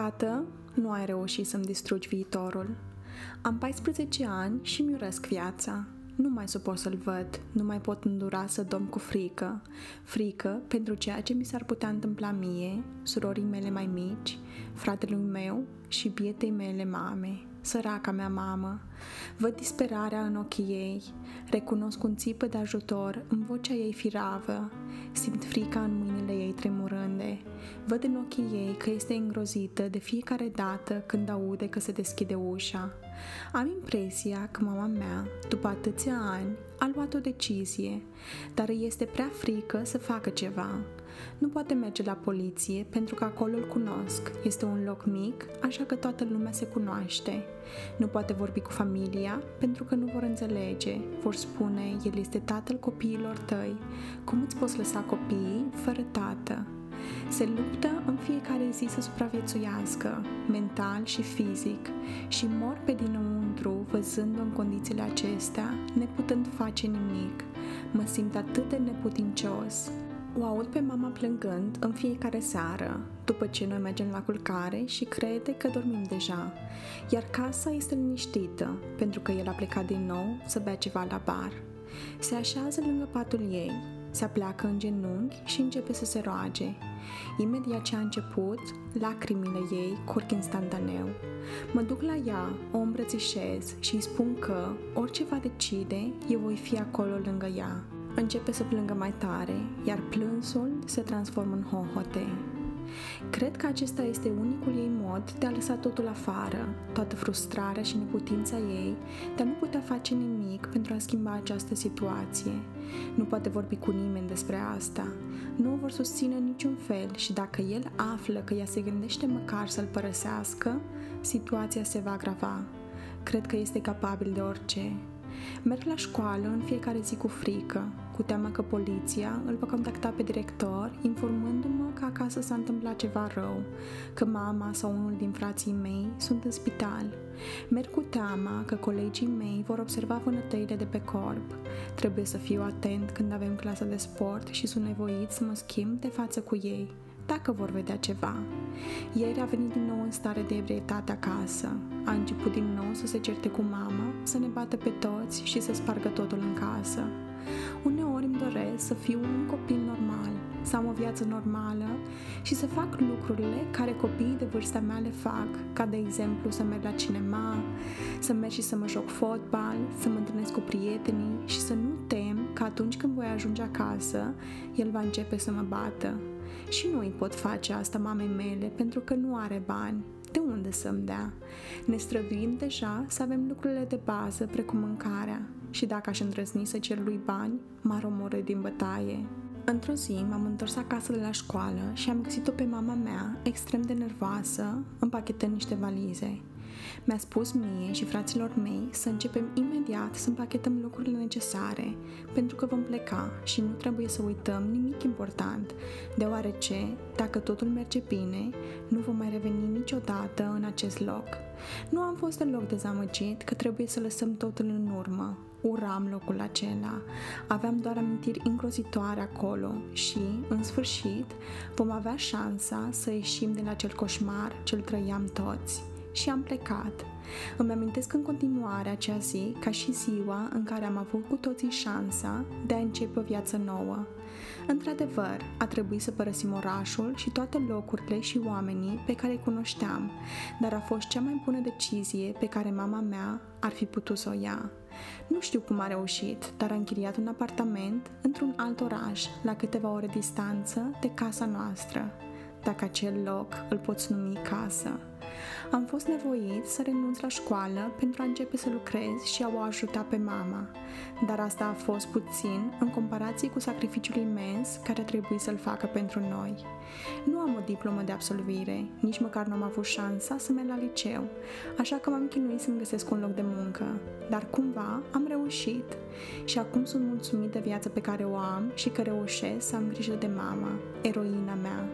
Tată, nu ai reușit să-mi distrugi viitorul. Am 14 ani și mi urăsc viața. Nu mai suport să-l văd, nu mai pot îndura să dom cu frică. Frică pentru ceea ce mi s-ar putea întâmpla mie, surorii mele mai mici, fratelui meu și bietei mele mame săraca mea mamă. Văd disperarea în ochii ei, recunosc un țipă de ajutor în vocea ei firavă, simt frica în mâinile ei tremurânde, văd în ochii ei că este îngrozită de fiecare dată când aude că se deschide ușa. Am impresia că mama mea, după atâția ani, a luat o decizie, dar îi este prea frică să facă ceva. Nu poate merge la poliție pentru că acolo îl cunosc. Este un loc mic, așa că toată lumea se cunoaște. Nu poate vorbi cu familia pentru că nu vor înțelege. Vor spune, el este tatăl copiilor tăi. Cum îți poți lăsa copiii fără tată? Se luptă în fiecare zi să supraviețuiască, mental și fizic, și mor pe dinăuntru văzând-o în condițiile acestea, neputând face nimic. Mă simt atât de neputincios. O aud pe mama plângând în fiecare seară, după ce noi mergem la culcare și crede că dormim deja, iar casa este liniștită, pentru că el a plecat din nou să bea ceva la bar. Se așează lângă patul ei, se apleacă în genunchi și începe să se roage. Imediat ce a început, lacrimile ei curg instantaneu. Mă duc la ea, o îmbrățișez și îi spun că, orice va decide, eu voi fi acolo lângă ea. Începe să plângă mai tare, iar plânsul se transformă în hohote. Cred că acesta este unicul ei mod de a lăsa totul afară, toată frustrarea și neputința ei de a nu putea face nimic pentru a schimba această situație. Nu poate vorbi cu nimeni despre asta. Nu o vor susține în niciun fel și dacă el află că ea se gândește măcar să-l părăsească, situația se va agrava. Cred că este capabil de orice. Merg la școală în fiecare zi cu frică, cu teama că poliția îl va contacta pe director, informându-mă că acasă s-a întâmplat ceva rău, că mama sau unul din frații mei sunt în spital. Merg cu teama că colegii mei vor observa vânătăile de pe corp. Trebuie să fiu atent când avem clasă de sport și sunt nevoit să mă schimb de față cu ei dacă vor vedea ceva. Ieri a venit din nou în stare de ebrietate acasă. A început din nou să se certe cu mama, să ne bată pe toți și să spargă totul în casă. Uneori îmi doresc să fiu un copil normal, să am o viață normală și să fac lucrurile care copiii de vârsta mea le fac, ca de exemplu să merg la cinema, să merg și să mă joc fotbal, să mă întâlnesc cu prietenii și să nu tem că atunci când voi ajunge acasă, el va începe să mă bată. Și nu îi pot face asta mamei mele pentru că nu are bani. De unde să-mi dea? Ne străduim deja să avem lucrurile de bază precum mâncarea și dacă aș îndrăzni să cer lui bani, m-ar omorâ din bătaie. Într-o zi m-am întors acasă de la școală și am găsit-o pe mama mea, extrem de nervoasă, împachetând niște valize. Mi-a spus mie și fraților mei să începem imediat să împachetăm lucrurile necesare, pentru că vom pleca și nu trebuie să uităm nimic important, deoarece, dacă totul merge bine, nu vom mai reveni niciodată în acest loc. Nu am fost deloc dezamăgit că trebuie să lăsăm totul în urmă. Uram locul acela. Aveam doar amintiri îngrozitoare acolo și, în sfârșit, vom avea șansa să ieșim din acel coșmar ce-l trăiam toți și am plecat. Îmi amintesc în continuare acea zi ca și ziua în care am avut cu toții șansa de a începe o viață nouă. Într-adevăr, a trebuit să părăsim orașul și toate locurile și oamenii pe care îi cunoșteam, dar a fost cea mai bună decizie pe care mama mea ar fi putut să o ia. Nu știu cum a reușit, dar a închiriat un apartament într-un alt oraș, la câteva ore distanță de casa noastră, dacă acel loc îl poți numi casă. Am fost nevoit să renunț la școală pentru a începe să lucrez și a o ajuta pe mama, dar asta a fost puțin în comparație cu sacrificiul imens care a trebuit să-l facă pentru noi. Nu am o diplomă de absolvire, nici măcar nu am avut șansa să merg la liceu, așa că m-am chinuit să-mi găsesc un loc de muncă, dar cumva am reușit și acum sunt mulțumit de viața pe care o am și că reușesc să am grijă de mama, eroina mea.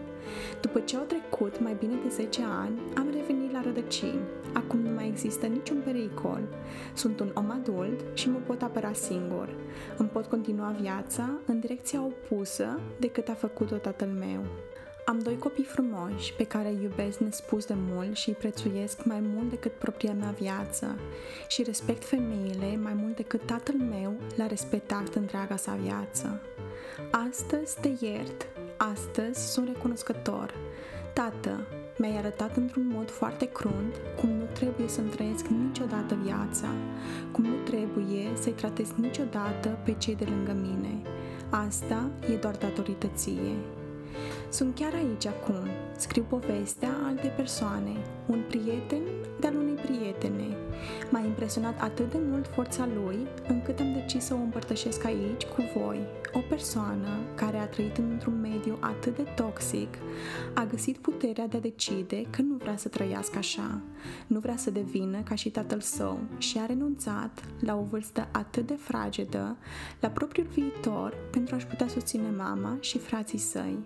După ce au trecut mai bine de 10 ani, am revenit la rădăcini. Acum nu mai există niciun pericol. Sunt un om adult și mă pot apăra singur. Îmi pot continua viața în direcția opusă decât a făcut-o tatăl meu. Am doi copii frumoși pe care îi iubesc nespus de mult și îi prețuiesc mai mult decât propria mea viață și respect femeile mai mult decât tatăl meu l-a respectat întreaga sa viață. Astăzi te iert, astăzi sunt recunoscător. Tată, mi-ai arătat într-un mod foarte crunt cum nu trebuie să-mi trăiesc niciodată viața, cum nu trebuie să-i tratez niciodată pe cei de lângă mine. Asta e doar datorită ție. Sunt chiar aici acum. Scriu povestea altei persoane, un prieten de-al unei prietene. M-a impresionat atât de mult forța lui, încât am decis să o împărtășesc aici cu voi. O persoană care a trăit într-un mediu atât de toxic, a găsit puterea de a decide că nu vrea să trăiască așa. Nu vrea să devină ca și tatăl său și a renunțat la o vârstă atât de fragedă la propriul viitor pentru a-și putea susține mama și frații săi.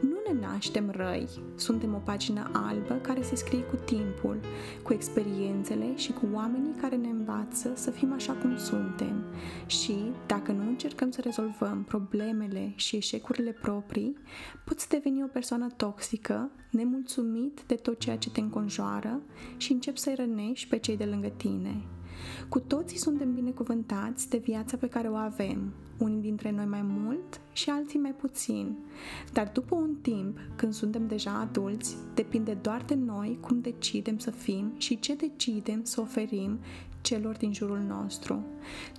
Nu ne naștem răi, suntem o pagină albă care se scrie cu timpul, cu experiențele și cu oamenii care ne învață să fim așa cum suntem. Și, dacă nu încercăm să rezolvăm problemele și eșecurile proprii, poți deveni o persoană toxică, nemulțumit de tot ceea ce te înconjoară și începi să-i rănești pe cei de lângă tine. Cu toții suntem binecuvântați de viața pe care o avem, unii dintre noi mai mult și alții mai puțin. Dar după un timp, când suntem deja adulți, depinde doar de noi cum decidem să fim și ce decidem să oferim celor din jurul nostru.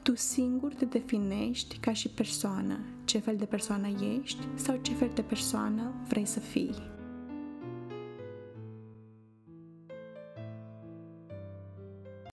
Tu singur te definești ca și persoană, ce fel de persoană ești sau ce fel de persoană vrei să fii.